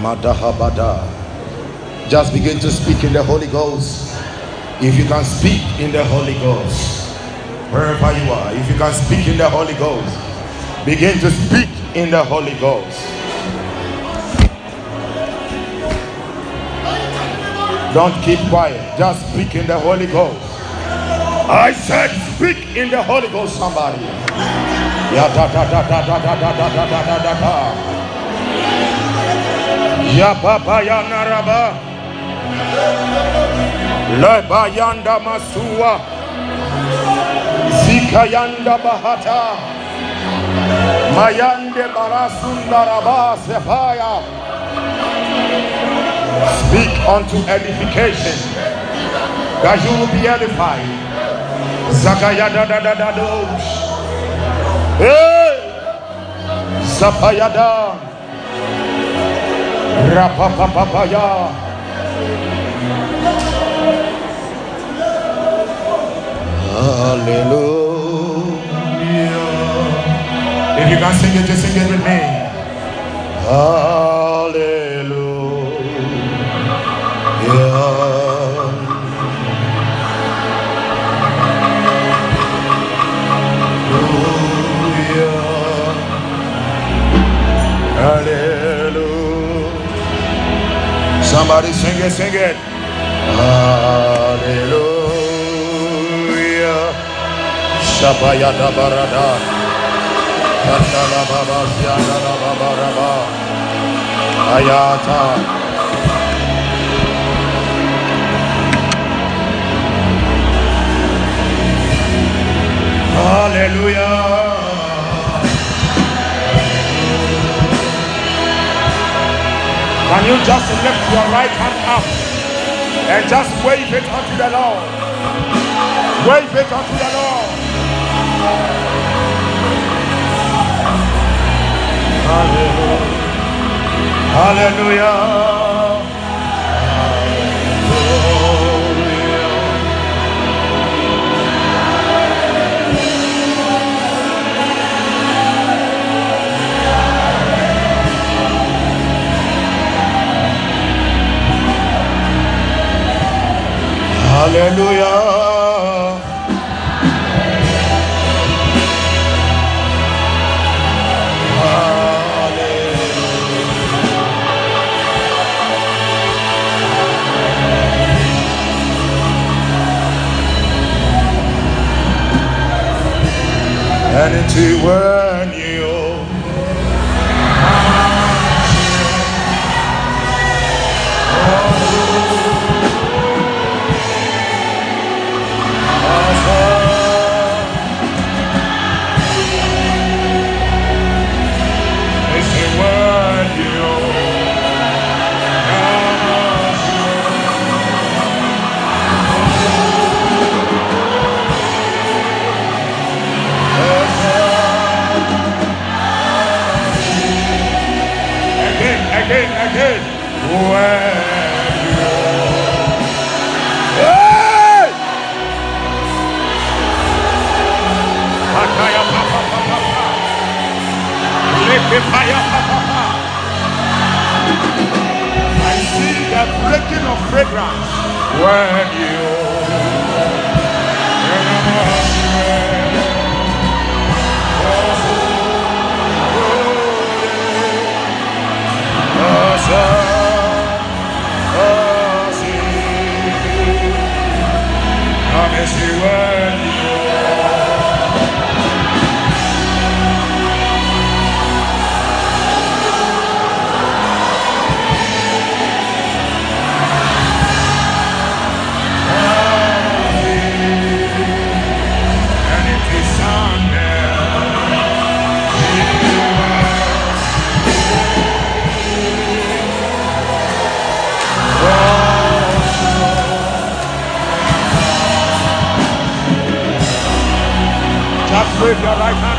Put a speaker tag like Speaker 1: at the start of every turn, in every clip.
Speaker 1: Madahabada. Just begin to speak in the Holy Ghost. If you can speak in the Holy Ghost, wherever you are, if you can speak in the Holy Ghost, begin to speak in the Holy Ghost. Don't keep quiet, just speak in the Holy Ghost. I said, speak in the Holy Ghost, somebody. Da da da da da da da da da da da da. Ya baba ya naraba. Leba yanda masua. Zika yanda bahata. Mayande barasunda raba sefaya. Speak unto edification that you will be edified. Zakaya da da da da dos. Hey! Zapayada. Rapapapapaya. Hallelujah. If you can sing it, just sing it with me. Hallelujah. Somebody sing it, sing it. Hallelujah. Shabayada barada. Kandala baba siandala baba raba. Ayata. Hallelujah. Can you just lift your right hand up and just wave it unto the Lord? Wave it unto the Lord. Hallelujah. Hallelujah. Hallelujah. I see the breaking of fragrance when you When you We've got right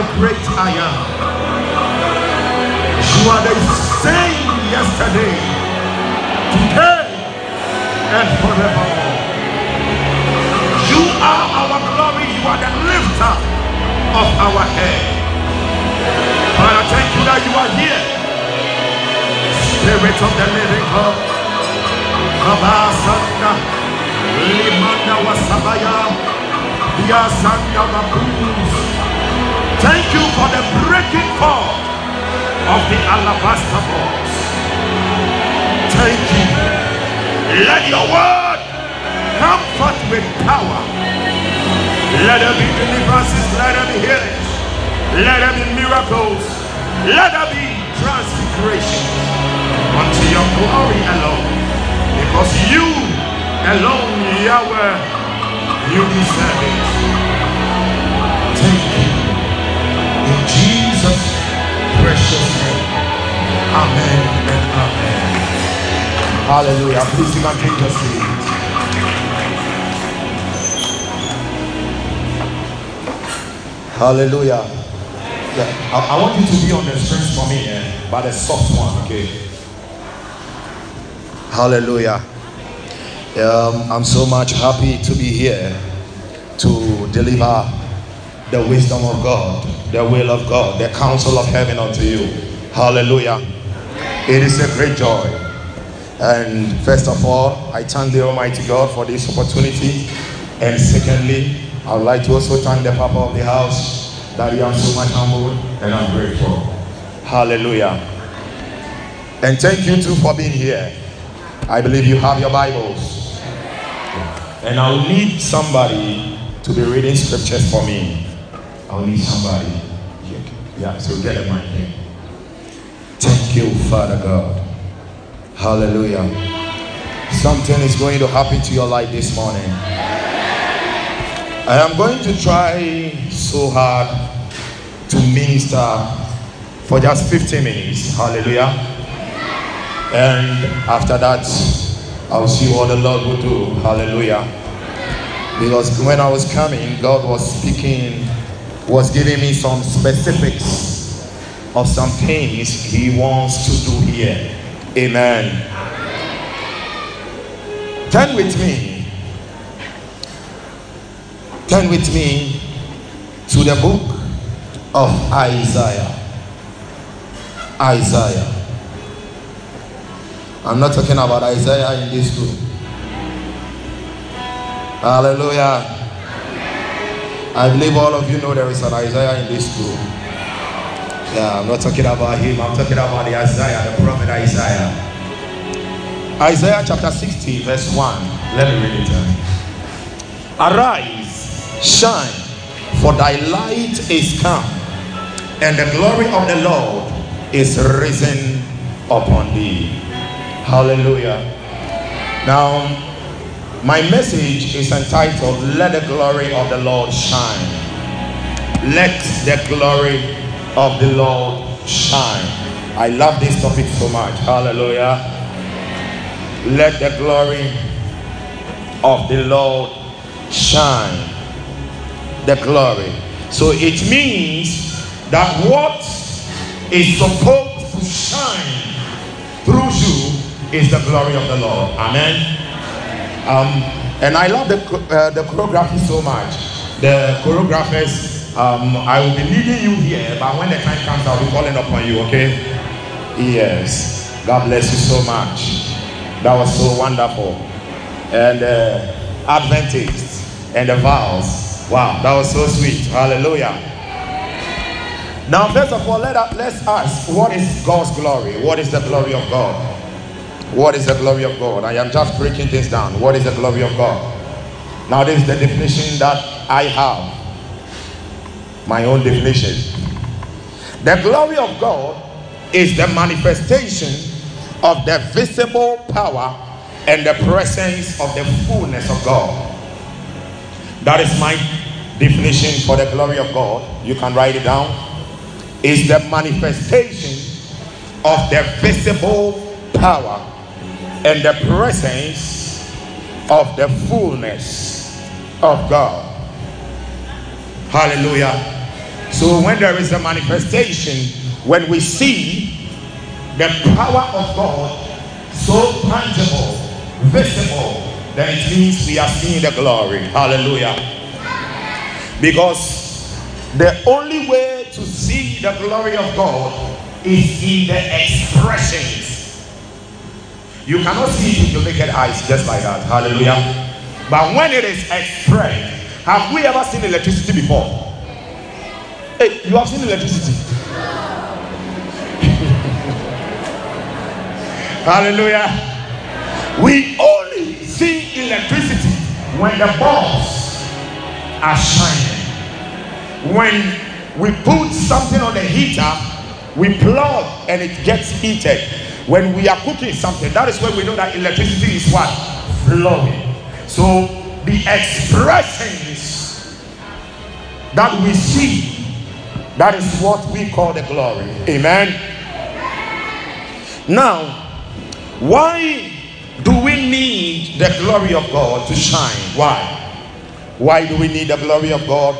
Speaker 1: the great I am. You are the same yesterday, today, and forevermore. You are our glory. You are the lifter of our head. Father, thank you that you are here. Spirit of the living God. Kabasanda. Limanda wasabaya. Yasanda mabus. Thank you for the breaking forth of the alabaster box. Thank you. Let your word come forth with power. Let there be deliverances, let there be healings, let there be miracles, let there be transfiguration unto your glory alone. Because you alone, Yahweh, you deserve it. Jesus' precious name. Amen and amen. Hallelujah. Please you can take your seat. Hallelujah. Yeah, I, I, want you to be on the strings for me, eh? but a soft one, okay? Hallelujah. Um, I'm so much happy to be here to deliver the wisdom of God, the will of God, the counsel of heaven unto you. Hallelujah. It is a great joy. And first of all, I thank the Almighty God for this opportunity. And secondly, I would like to also thank the Papa of the house that he am so much humble and I'm grateful. Hallelujah. And thank you too for being here. I believe you have your Bibles. And I'll need somebody to be reading scriptures for me. I'll need somebody. Yeah, so get a mic here. Thank you, Father God. Hallelujah. Something is going to happen to your life this morning. I am going to try so hard to minister for just 15 minutes. Hallelujah. And after that, I'll see what the Lord will do. Hallelujah. Because when I was coming, God was speaking, was giving me some specifics of some things He wants to do here. Amen. Turn with me Turn with me to the book of Isaiah. Isaiah. I'm not talking about Isaiah in this room. Hallelujah. I believe all of you know there is an Isaiah in this room. Yeah, I'm not talking about him. I'm talking about the Isaiah, the prophet Isaiah. Isaiah chapter 60, verse 1. Let me read it. Arise Shine, for thy light is come, and the glory of the Lord is risen upon thee. Hallelujah. Now, my message is entitled, Let the glory of the Lord shine. Let the glory of the Lord shine. I love this topic so much. Hallelujah. Let the glory of the Lord shine the glory. So it means that what is supposed to shine through you is the glory of the Lord. Amen. Um, and I love the uh, the choreography so much. The choreographers, um, I will be leading you here, but when the time comes, I'll be calling upon you. Okay? Yes. God bless you so much. That was so wonderful. And uh, Adventist and the vows Wow, that was so sweet. Hallelujah. Now, first of all, let us, let's ask what is God's glory? What is the glory of God? What is the glory of God? I am just breaking things down. What is the glory of God? Now, this is the definition that I have. My own definition. The glory of God is the manifestation of the visible power and the presence of the fullness of God. That is my definition for the glory of God, you can write it down, is the manifestation of the visible power and the presence of the fullness of God. Hallelujah. So when there is a manifestation, when we see the power of God so tangible, visible, then it means we are seeing the glory. Hallelujah. Because the only way to see the glory of God is in the expressions. You cannot see it with your naked eyes just like that. Hallelujah. But when it is expressed, have we ever seen electricity before? Hey, you have seen electricity. Hallelujah. We only see electricity when the bulbs are shining. When we put something on the heater, we plug and it gets heated. When we are cooking something, that is when we know that electricity is what? Flowing. So the expressions that we see, that is what we call the glory. Amen. Now, why do we need the glory of God to shine? Why? Why do we need the glory of God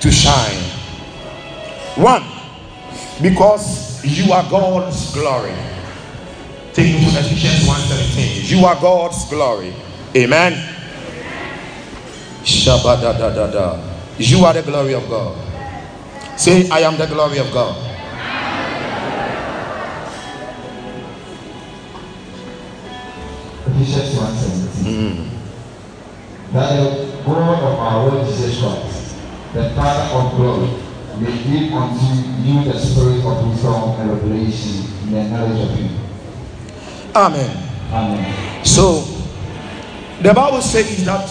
Speaker 1: to shine? One, because you are God's glory. Take me to Ephesians 1:17. You are God's glory. Amen. Shabadadadada. You are the glory of God. Say, I am the glory of God.
Speaker 2: Ephesians 1 17. Hmm. That the God of our Lord Jesus Christ, the Father of glory, may give unto you the spirit of wisdom and revelation in the knowledge of Him.
Speaker 1: Amen.
Speaker 2: Amen.
Speaker 1: So, the Bible says that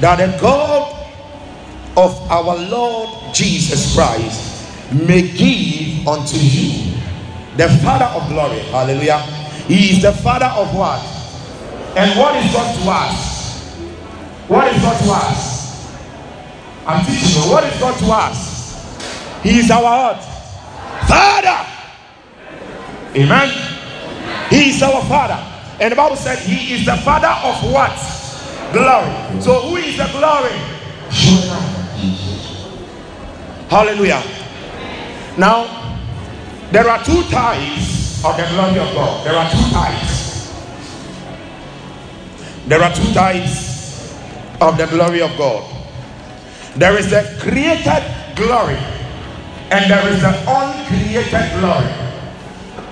Speaker 1: that the God of our Lord Jesus Christ may give unto you the Father of glory. Hallelujah. He is the Father of what? And what is God to us? What is God to us? I'm teaching you. What is God to us? He is our what? Father. Amen. He is our Father. And the Bible said He is the Father of what? Glory. So who is the glory? Hallelujah. Now, there are two types of the glory of God. There are two types. There are two types of the glory of God. There is the created glory, and there is the uncreated glory.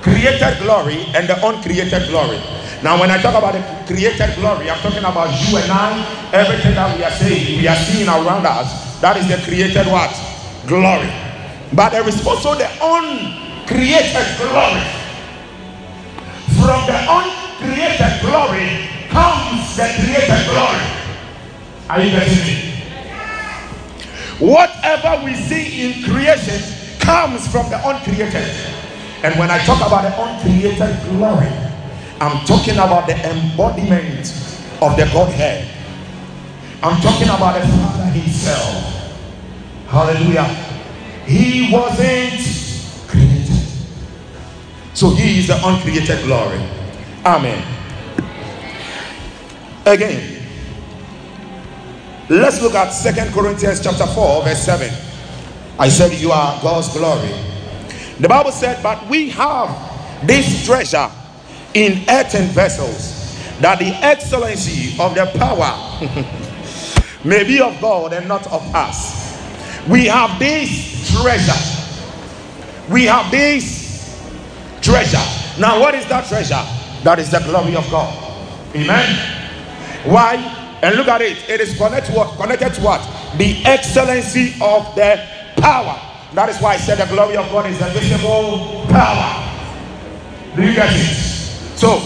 Speaker 1: Created glory and the uncreated glory. Now, when I talk about the created glory, I'm talking about you and I, everything that we are seeing, we are seeing around us. That is the created what? Glory. But there is also the uncreated glory. From the uncreated glory, comes the created glory. Are you getting me? Whatever we see in creation comes from the uncreated. And when I talk about the uncreated glory, I'm talking about the embodiment of the Godhead. I'm talking about the Father Himself. Hallelujah. He wasn't created. So He is the uncreated glory. Amen. Again, let's look at Second Corinthians chapter 4, verse 7. I said, You are God's glory. The Bible said, But we have this treasure in earthen vessels, that the excellency of the power may be of God and not of us. We have this treasure. We have this treasure. Now, what is that treasure? That is the glory of God. Amen. Why? And look at it. It is connected to what? Connected to what? The excellency of the power. That is why I said the glory of God is the visible power. Do you get it? So,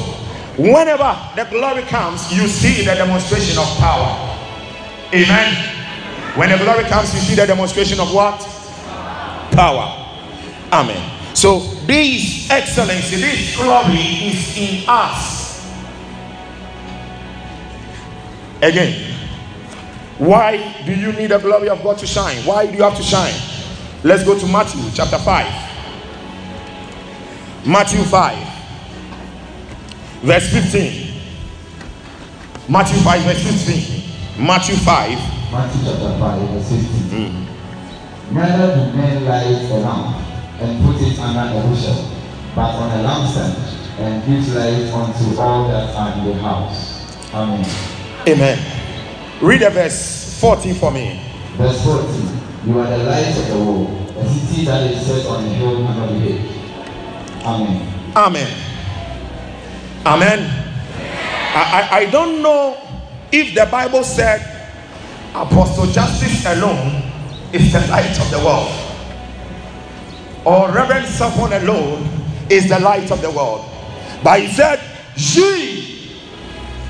Speaker 1: whenever the glory comes, you see the demonstration of power. Amen. When the glory comes, you see the demonstration of what? Power. Amen. So, this excellency, this glory is in us Again, why do you need the glory of God to shine? Why do you have to shine? Let's go to Matthew chapter 5. Matthew 5. Verse 15. Matthew 5, verse 15. Matthew 5.
Speaker 2: Matthew chapter 5, verse 15. Mm. Neither do men light a lamp and put it under a bushel, but on a lampstand, and give light unto all that are in the house. Amen.
Speaker 1: Amen. Read the verse 14 for me.
Speaker 2: Verse 14. You are the light of the world. A city that is set on a hill cannot be hid. Amen.
Speaker 1: Amen. Amen. I, I, I don't know if the Bible said Apostle Justice alone is the light of the world, or Reverend Someone alone is the light of the world. But he said, Ye,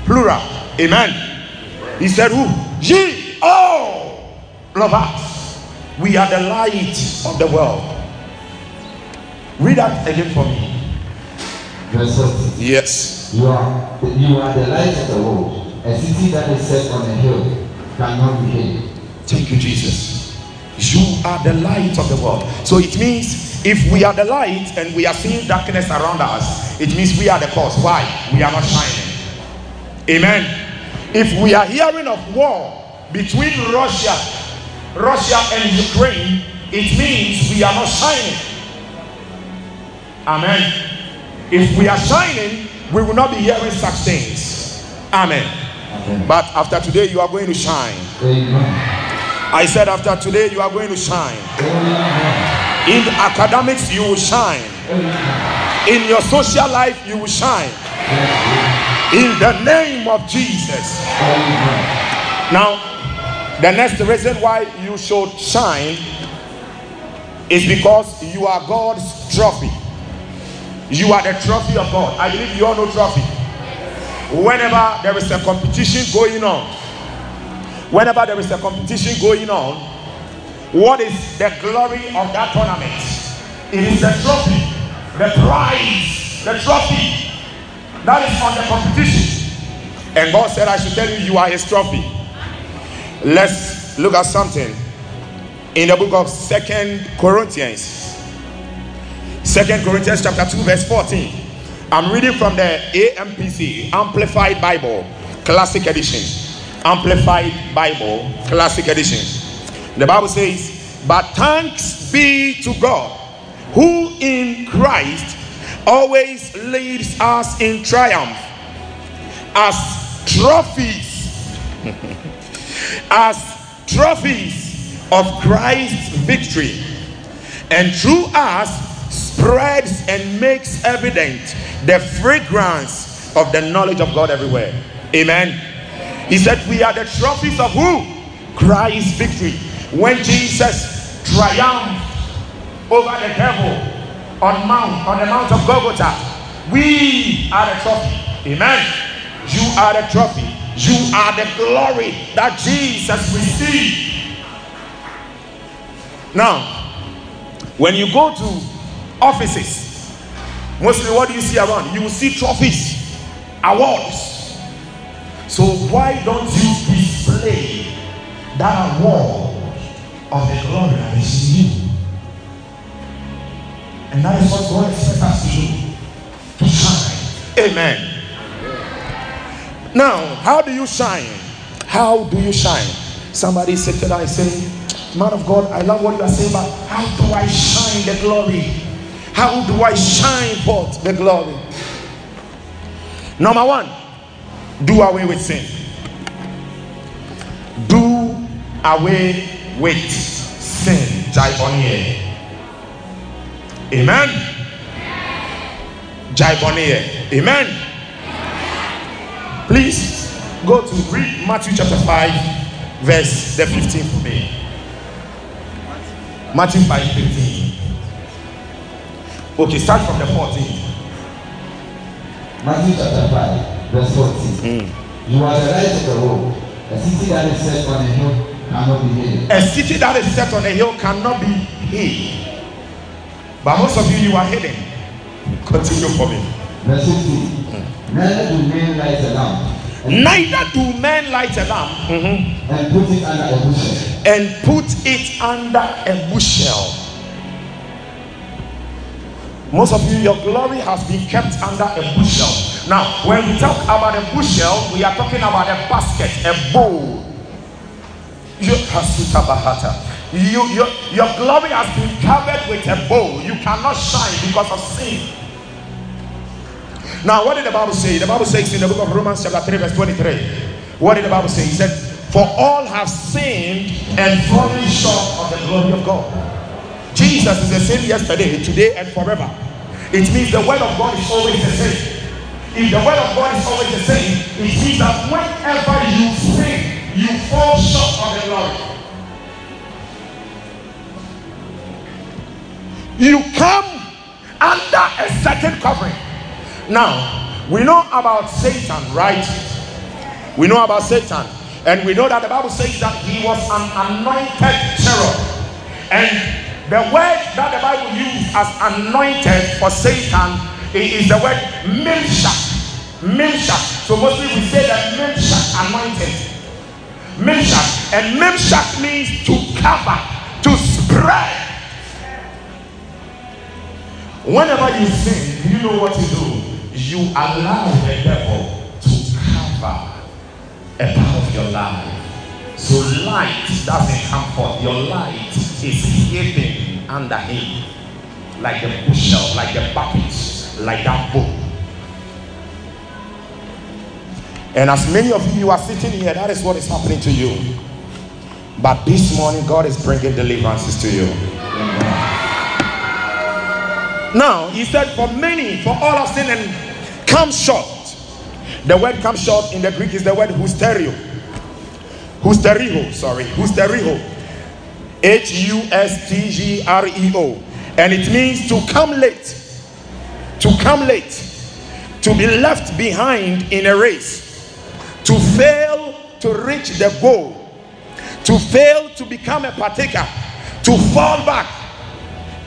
Speaker 1: plural, amen. He said, Who? Ye, all of us, we are the light of the world. Read that again for me.
Speaker 2: Verse
Speaker 1: Yes.
Speaker 2: You are, you are the light of the world. A city that is set on a hill cannot be hid.
Speaker 1: Thank you, Jesus. You are the light of the world. So it means if we are the light and we are seeing darkness around us, it means we are the cause. Why? We are not shining. Amen. If we are hearing of war between Russia, Russia and Ukraine, it means we are not shining. Amen. If we are shining, we will not be hearing such things. Amen. Amen. But after today, you are going to shine. Amen. I said, after today, you are going to shine. Amen. In academics, you will shine. In your social life, you will shine. In the name of Jesus. Now, the next reason why you should shine is because you are God's trophy. You are the trophy of God. I believe you all know trophy. Whenever there is a competition going on, whenever there is a competition going on, what is the glory of that tournament? It is the trophy, the prize, the trophy that is on the competition. And God said, I should tell you, you are his trophy. Let's look at something in the book of Second Corinthians Second Corinthians chapter 2, verse 14. I'm reading from the AMPC, Amplified Bible, Classic Edition. Amplified Bible, Classic Edition. The Bible says, But thanks be to God, who in Christ always leads us in triumph as trophies, as trophies of Christ's victory. And through us, spreads and makes evident the fragrance of the knowledge of God everywhere. Amen. He said, We are the trophies of who? Christ's victory. When Jesus triumphed over the devil on Mount, on the Mount of Golgotha, we are the trophy. Amen. You are the trophy. You are the glory that Jesus received. Now, when you go to offices. Mostly, what do you see around? You will see trophies, awards. So, why don't you display that award of the glory that is in you? And that is what God expects us to do to shine. Amen. Now, how do you shine? How do you shine? Somebody said that I say, Man of God, I love what you are saying, but how do I shine the glory? How do I shine forth the glory? Number one, do away with sin. Do away with sin. Jaibonie. Amen. Jaibonie. Amen. Please go to read Matthew chapter 5, verse the 15 for me. Matthew 5 15. Okay, start from the 14th.
Speaker 2: Matthew chapter 5, verse 14. Mm. You are the light of the world. A city that is set on a hill cannot be hid.
Speaker 1: A city that is set on a hill cannot be hid. But most of you, you are hidden. Continue for me.
Speaker 2: Verse 15. Neither do men light a lamp.
Speaker 1: Neither do men light a lamp
Speaker 2: mm-hmm. and put it under a bushel.
Speaker 1: And put it under a bushel most of you, your glory has been kept under a bushel. Now, when we talk about a bushel, we are talking about a basket, a bowl. You, you, your, your glory has been covered with a bowl. You cannot shine because of sin. Now, what did the Bible say? The Bible says in the book of Romans, chapter 3, verse 23. What did the Bible say? He said, For all have sinned and fallen short of the glory of God. Jesus is the same yesterday, today, and forever. It means the word of God is always the same if the word of God is always the same, it means that whenever you sin, you fall short of the glory. You come under a certain covering. Now, we know about Satan, right? We know about Satan. And we know that the Bible says that he was an anointed cherub. And the word that the Bible used as anointed for Satan is the word Mimshak. Mimshak. So mostly we say that Mimshak anointed. Mimshak. And Mimshak means to cover, to spread. Whenever you sin, you know what to do. You allow the devil to cover a part of your life. So light doesn't come forth. Your light is hidden under him. Like a bushel, like a bucket, like that book. And as many of you are sitting here, that is what is happening to you. But this morning, God is bringing deliverances to you. Now, he said, For many, for all of sin and come short. The word come short in the Greek is the word husterio. Husteriho, sorry, husteriho. H U S T G R E O. And it means to come late. To come late. To be left behind in a race to fail to reach the goal, to fail to become a partaker, to fall back,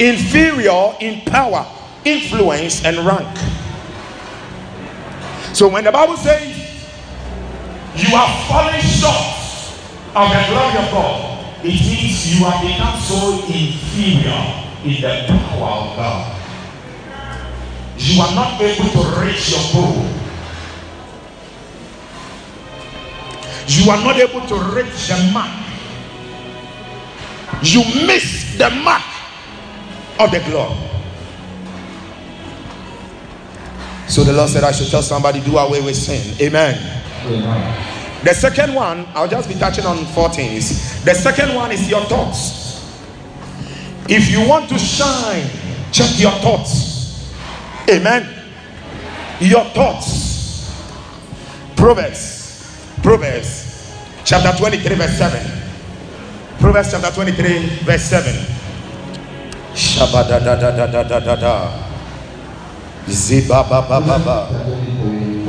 Speaker 1: inferior in power, influence, and rank. So when the Bible says you are falling short of the glory of God, it means you have become so inferior in the power of God. You are not able to reach your goal. you are not able to reach the mark. You miss the mark of the glory. So the Lord said, I should tell somebody, do away with sin. Amen. Amen. The second one, I'll just be touching on four things. The second one is your thoughts. If you want to shine, check your thoughts. Amen. Your thoughts. Proverbs Proverbs chapter 23, verse 7. Proverbs chapter 23, verse 7. Ba ba.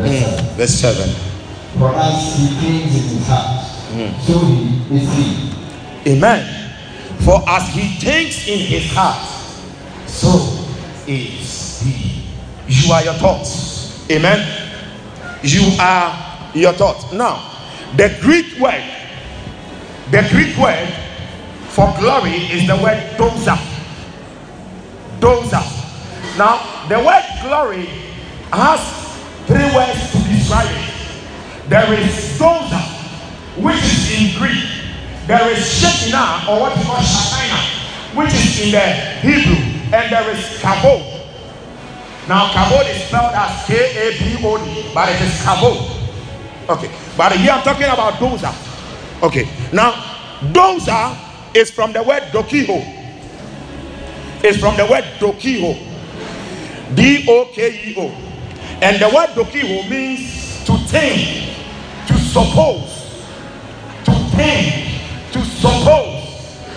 Speaker 1: Mm, verse 7.
Speaker 2: For as he thinks in his heart, mm. so he is he.
Speaker 1: Amen. For as he thinks in his heart, so is he. You are your thoughts. Amen. You are your thoughts. Now, the Greek word, the Greek word for glory is the word doxa. Doxa. Now, the word glory has three words to describe it. There is doxa, which is in Greek. There is shekinah, or what is we call shekinah, which is in the Hebrew. And there is kavod. Now, kavod is spelled as K A B O D, but it is kavod. Okay. But here I'm talking about doxa. Okay. Now, doxa is from the word dokiho. It's from the word dokiho. D O K E O. And the word dokiho means to think, to suppose, to think, to suppose.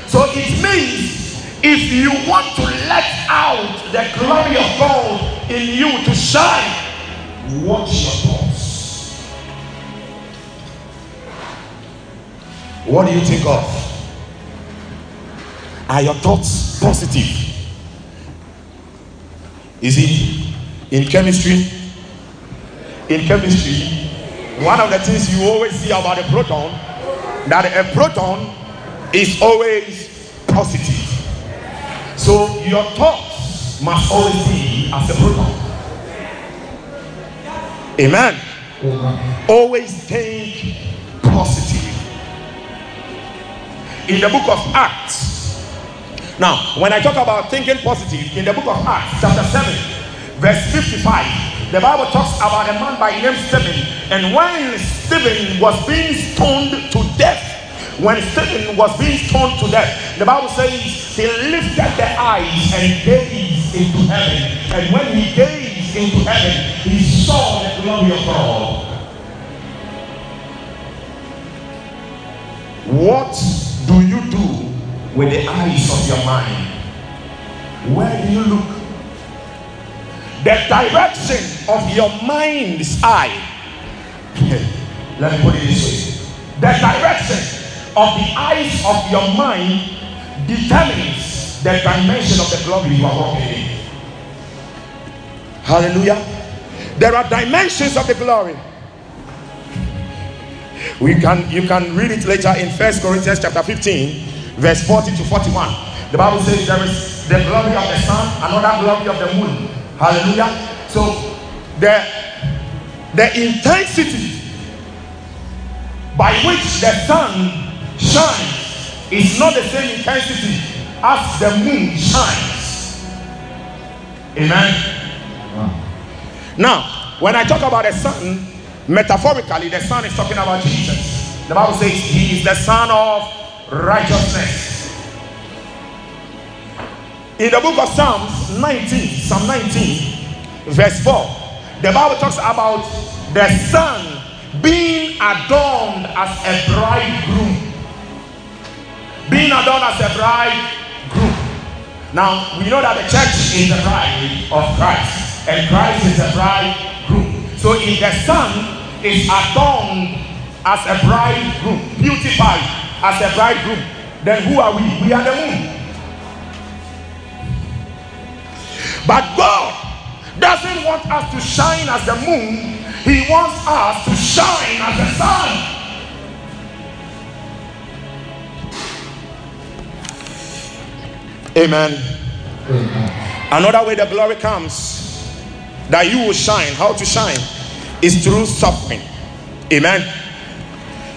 Speaker 1: So it means if you want to let out the glory of God in you to shine, watch your thoughts. What do you think of? Are your thoughts positive? Is it in chemistry? In chemistry, one of the things you always see about a proton that a proton is always positive. So your thoughts must always be as a proton. Amen. Always think positive. In the book of Acts, now when I talk about thinking positive, in the book of Acts, chapter 7, verse 55, the Bible talks about a man by name Stephen. And when Stephen was being stoned to death, when Stephen was being stoned to death, the Bible says he lifted the eyes and gazed into heaven. And when he gazed into heaven, he saw the glory of God. What do you do with the eyes of your mind? Where do you look? The direction of your mind's eye. Let me put it this way. The direction of the eyes of your mind determines the dimension of the glory you are walking in. Hallelujah. There are dimensions of the glory. We can you can read it later in First Corinthians chapter 15, verse 40 to 41. The Bible says there is the glory of the sun, another glory of the moon. Hallelujah. So the the intensity by which the sun shines is not the same intensity as the moon shines. Amen. Now, when I talk about the sun, metaphorically, the sun is talking about Jesus. The Bible says he is the son of righteousness. In the book of Psalms 19, Psalm 19, verse 4, the Bible talks about the sun being adorned as a bridegroom being adorned as a bridegroom. Now, we know that the church is the bride of Christ, and Christ is the bridegroom. So, if the Son is adorned as a bridegroom, beautified as a bridegroom, then who are we? We are the moon. But God doesn't want us to shine as the moon, He wants us to shine as the sun. Amen. Amen. Another way the glory comes that you will shine. How to shine is through suffering. Amen.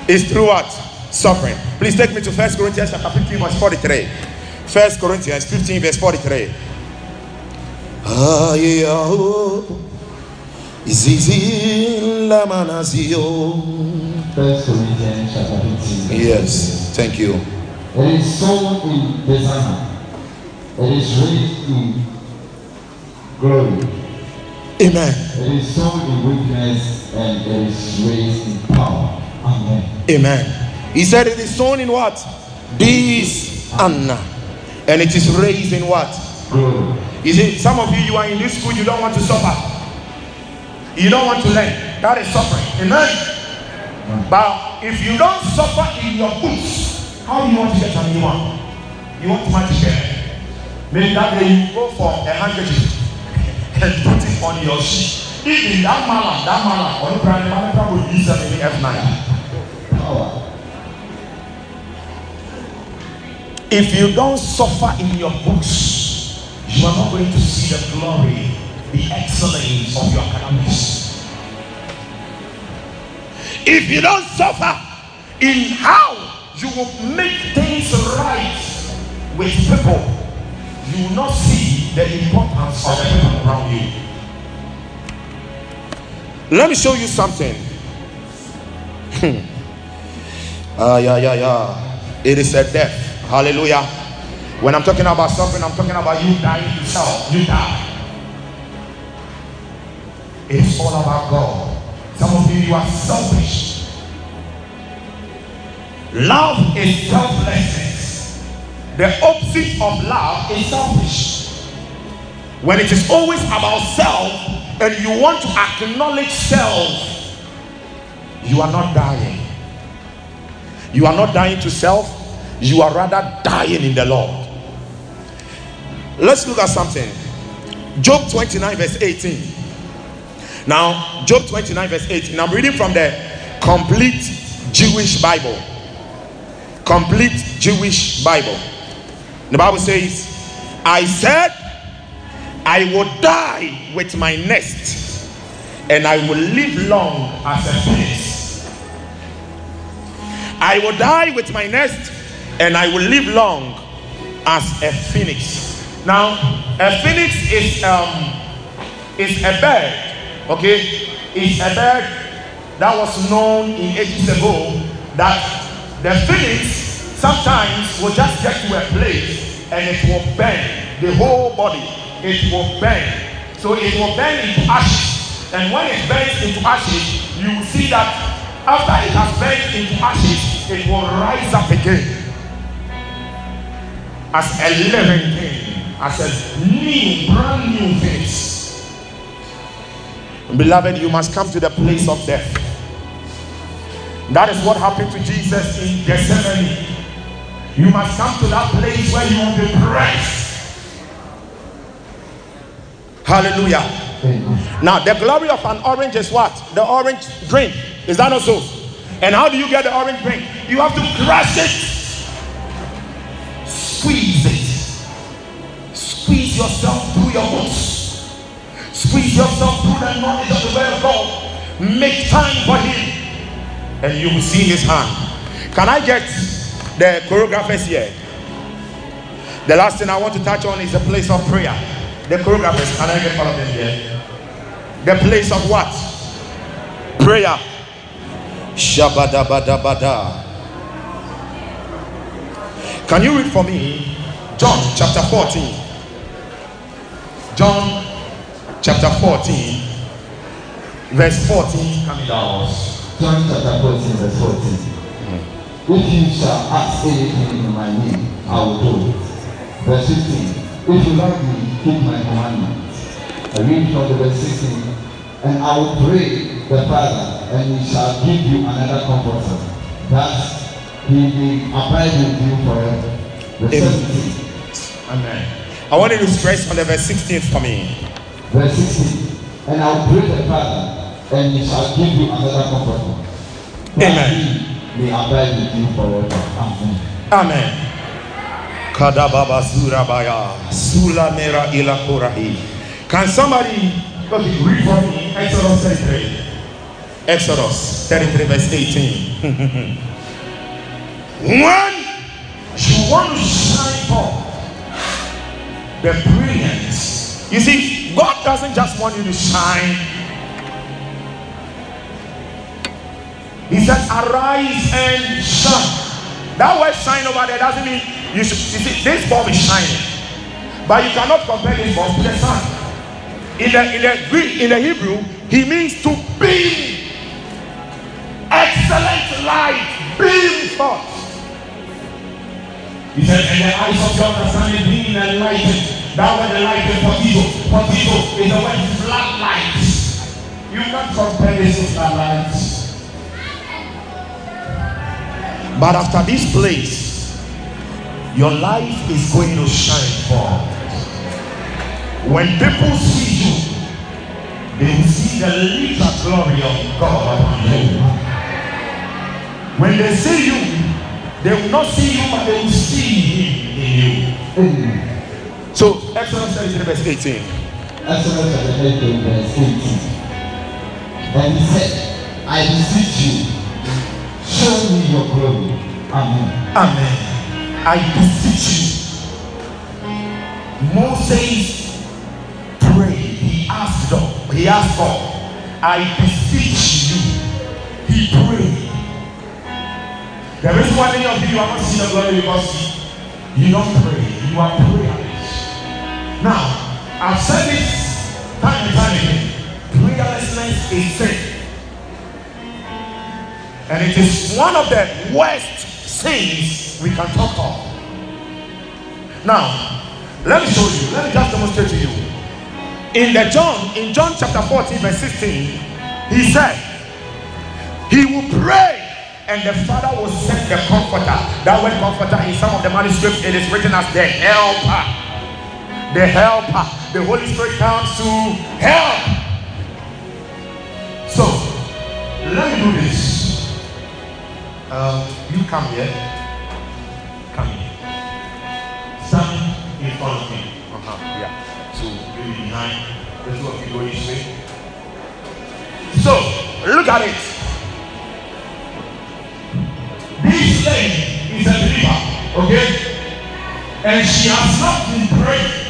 Speaker 1: Is through what? Suffering. Please take me to First Corinthians chapter 15, verse 43. First Corinthians 15, verse 43. Ah, yeah, oh.
Speaker 2: First Corinthians chapter 15.
Speaker 1: Yes, thank you.
Speaker 2: It is sown in dishonor it is raised in glory.
Speaker 1: Amen.
Speaker 2: It is sown in weakness and it is raised in power. Amen.
Speaker 1: Amen. He said it is sown in what? This Anna. And it is raised in what? You see, some of you, you are in this school, you don't want to suffer. You don't want to learn. That is suffering. Amen. But if you don't suffer in your boots, how do you want to get a new one? You want to it. Maybe that day you go for a handkerchief and put it on your sheet. Even that man, that man, on the prime man, will use them in F9. If you don't suffer in your books, you are not going to see the glory, the excellence of your academics. If you don't suffer in how you will make things right with people, you will not see the importance of people around you. Let me show you something. Ah, uh, yeah, yeah, yeah. It is a death. Hallelujah. When I'm talking about suffering, I'm talking about you dying to self. You die. It's all about God. Some of you, you are selfish. Love is selflessness. The opposite of love is selfish. When it is always about self and you want to acknowledge self, you are not dying. You are not dying to self, you are rather dying in the Lord. Let's look at something. Job 29, verse 18. Now, Job 29, verse 18. I'm reading from the complete Jewish Bible. Complete Jewish Bible. The Bible says, I said, I will die with my nest and I will live long as a phoenix. I will die with my nest, and I will live long as a phoenix. Now, a phoenix is um is a bird, okay? It's a bird that was known in ages ago that the phoenix sometimes will just get to a place and it will burn the whole body. It will burn. So it will burn into ashes and when it burns into ashes, you will see that after it has burned into ashes, it will rise up again as a living thing, as a new, brand new face. Beloved, you must come to the place of death. That is what happened to Jesus in Gethsemane. You must come to that place where you will be pressed. Hallelujah. Now, the glory of an orange is what? The orange drink. Is that not so? And how do you get the orange drink? You have to crush it, squeeze it, squeeze yourself through your books, squeeze yourself through the knowledge of the word of God. Make time for Him, and you will see His hand. Can I get the choreographers here? The last thing I want to touch on is the place of prayer. The choreographers, can I get all of them here? The place of what? Prayer. Shabadabadabada. Can you read for me John chapter 14? John chapter 14, verse 14 coming down.
Speaker 2: John chapter 14, verse 14. Mm. If you shall ask anything in my name, I will do it. Verse 15. If you love me, keep my commandments. I read from the verse 16. And I will pray the Father, and he shall give you another comforter, that he may abide with you forever. The
Speaker 1: Amen. Amen. I want you to stress on the verse 16 for me.
Speaker 2: Verse 16. And I will pray the Father, and he shall give you another comforter.
Speaker 1: Amen.
Speaker 2: He may abide with you forever. Amen.
Speaker 1: Amen. Kadababa Surabaya Sula Mera Ila Kurahi. Can somebody read for me Exodus 33? Exodus 33, verse 18. when you want to shine forth the brilliance, you see, God doesn't just want you to shine. He says, Arise and shine. That word shine over there doesn't mean you should you see this bulb is shining. But you cannot compare this bulb to the sun. In the in the Greek, in the Hebrew, he means to beam. Excellent light, beam forth. He said, and the eyes of your understanding being enlightened. That word enlightened for evil. For evil is the word floodlight. You can't compare this with floodlights. But after this place, your life is going to shine forth. When people see you, they will see the little glory of God upon you. When they see you, they will not see you, but they will see Him in you. So, Exodus 33, verse 18.
Speaker 2: Exodus 33, verse 18. And he said, I beseech you, Show me your glory. Amen.
Speaker 1: Amen. I beseech you. Moses prayed. He asked God. He asked God. I beseech you. There is one of you, are not seeing the glory because you don't pray. You are prayerless. Now, I've said this time and time again. Prayerlessness is sin. And it is one of the worst sins we can talk of. Now, let me show you. Let me just demonstrate to you. In the John, in John chapter 14, verse 16, he said, He will pray and the Father will send the comforter. That word comforter in some of the manuscripts, it is written as the helper. The helper. The Holy Spirit comes to help. So, let me do this. Um, you come here. Come here. Stand in front of me. Uh-huh. Yeah. So you behind. The two of you go this way. So look at it. Lady is a believer, okay? And she has not been praying.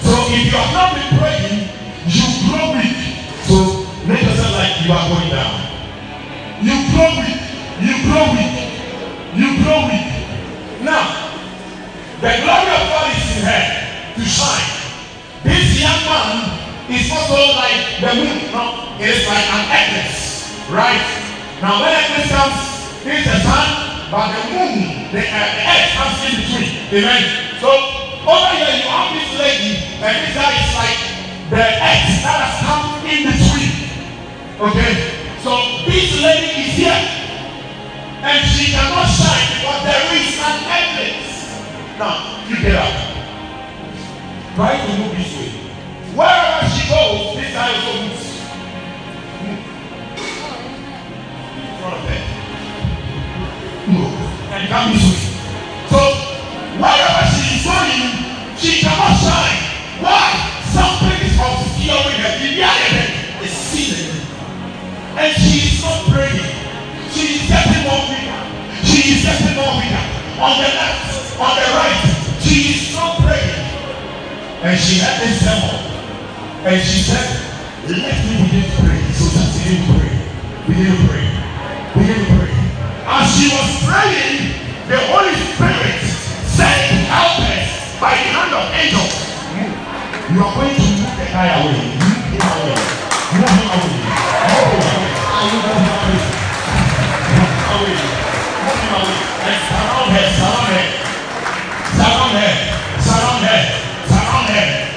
Speaker 1: So if you have not been praying, you grow weak. So make yourself like you are going down. You grow weak. You grow weak. You grow weak. Now, the glory of God is in her to shine. This young man is also like the moon. No, it's like an eclipse, right? Now, when eclipse comes, this is the sun, but the moon, the, uh, the earth comes in between. Amen. So over here you have this lady, and this guy is like the earth that has come in between. Okay. So this lady is here, and she cannot shine because there is an eclipse. Now, pick it up. Try to move this way. Wherever she goes, this guy also moves. Move. In front of her. And come this way. So, wherever she is going, she cannot shine. Why? Something is obscuring her. The reality is seen. And she is not praying. She is getting more weaker. She is getting more weaker. On the left, on the right, she is not praying. And she had this sermon. And she said, Let me begin to pray. So just begin to pray. Begin to pray. Begin to pray. As she was praying, the Holy Spirit sent helpers by the hand of angels. You are going to move the guy away. Move him away. Move him away. Move him away. Are you moving away? Move him away. Move him away. And surround her. Surround her. Surround her. Surround her. Surround her.